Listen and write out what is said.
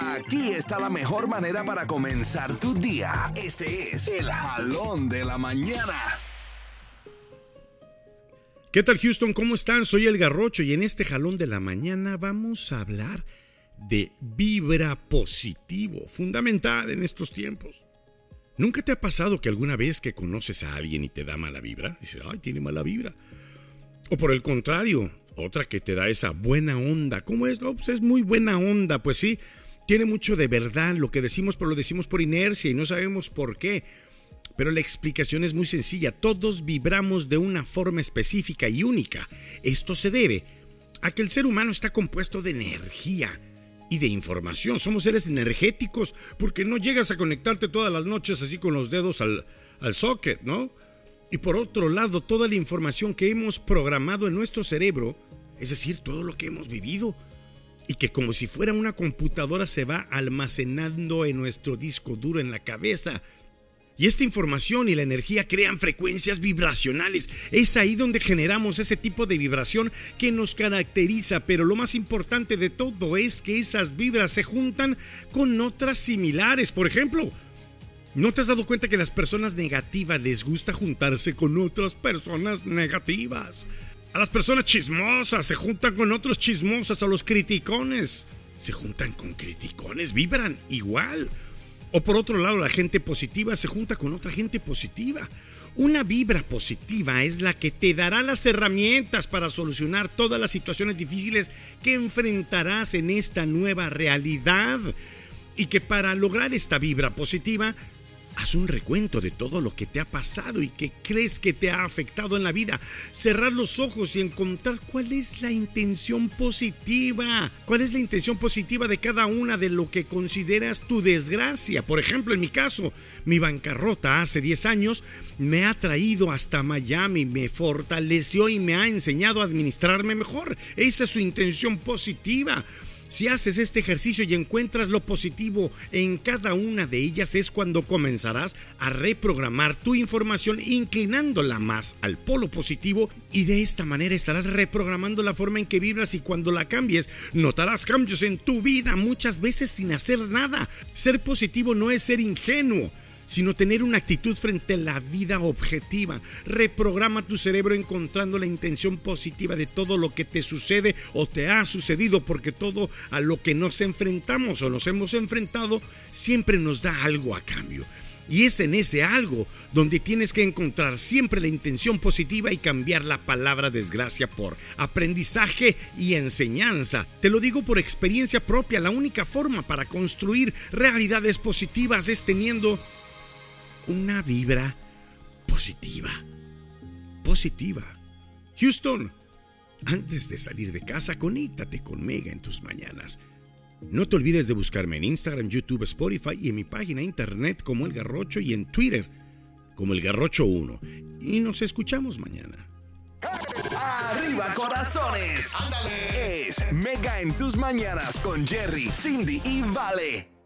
Aquí está la mejor manera para comenzar tu día. Este es el jalón de la mañana. ¿Qué tal Houston? ¿Cómo están? Soy el Garrocho y en este jalón de la mañana vamos a hablar de vibra positivo, fundamental en estos tiempos. ¿Nunca te ha pasado que alguna vez que conoces a alguien y te da mala vibra? Dices, ay, tiene mala vibra. O por el contrario, otra que te da esa buena onda. ¿Cómo es? No, pues es muy buena onda. Pues sí, tiene mucho de verdad lo que decimos, pero lo decimos por inercia y no sabemos por qué. Pero la explicación es muy sencilla. Todos vibramos de una forma específica y única. Esto se debe a que el ser humano está compuesto de energía y de información. Somos seres energéticos porque no llegas a conectarte todas las noches así con los dedos al, al socket, ¿no? Y por otro lado, toda la información que hemos programado en nuestro cerebro, es decir, todo lo que hemos vivido, y que como si fuera una computadora se va almacenando en nuestro disco duro en la cabeza, y esta información y la energía crean frecuencias vibracionales. Es ahí donde generamos ese tipo de vibración que nos caracteriza, pero lo más importante de todo es que esas vibras se juntan con otras similares. Por ejemplo, ¿no te has dado cuenta que a las personas negativas les gusta juntarse con otras personas negativas? A las personas chismosas se juntan con otros chismosas, a los criticones se juntan con criticones, vibran igual. O por otro lado, la gente positiva se junta con otra gente positiva. Una vibra positiva es la que te dará las herramientas para solucionar todas las situaciones difíciles que enfrentarás en esta nueva realidad. Y que para lograr esta vibra positiva Haz un recuento de todo lo que te ha pasado y que crees que te ha afectado en la vida. Cerrar los ojos y encontrar cuál es la intención positiva. ¿Cuál es la intención positiva de cada una de lo que consideras tu desgracia? Por ejemplo, en mi caso, mi bancarrota hace 10 años me ha traído hasta Miami, me fortaleció y me ha enseñado a administrarme mejor. Esa es su intención positiva. Si haces este ejercicio y encuentras lo positivo en cada una de ellas es cuando comenzarás a reprogramar tu información inclinándola más al polo positivo y de esta manera estarás reprogramando la forma en que vibras y cuando la cambies notarás cambios en tu vida muchas veces sin hacer nada. Ser positivo no es ser ingenuo sino tener una actitud frente a la vida objetiva. Reprograma tu cerebro encontrando la intención positiva de todo lo que te sucede o te ha sucedido, porque todo a lo que nos enfrentamos o nos hemos enfrentado siempre nos da algo a cambio. Y es en ese algo donde tienes que encontrar siempre la intención positiva y cambiar la palabra desgracia por aprendizaje y enseñanza. Te lo digo por experiencia propia, la única forma para construir realidades positivas es teniendo una vibra positiva. Positiva. Houston, antes de salir de casa, conéctate con Mega en tus mañanas. No te olvides de buscarme en Instagram, YouTube, Spotify y en mi página internet como El Garrocho y en Twitter como El Garrocho 1. Y nos escuchamos mañana. ¡Arriba, corazones! ¡Ándale! Es Mega en tus mañanas con Jerry, Cindy y Vale.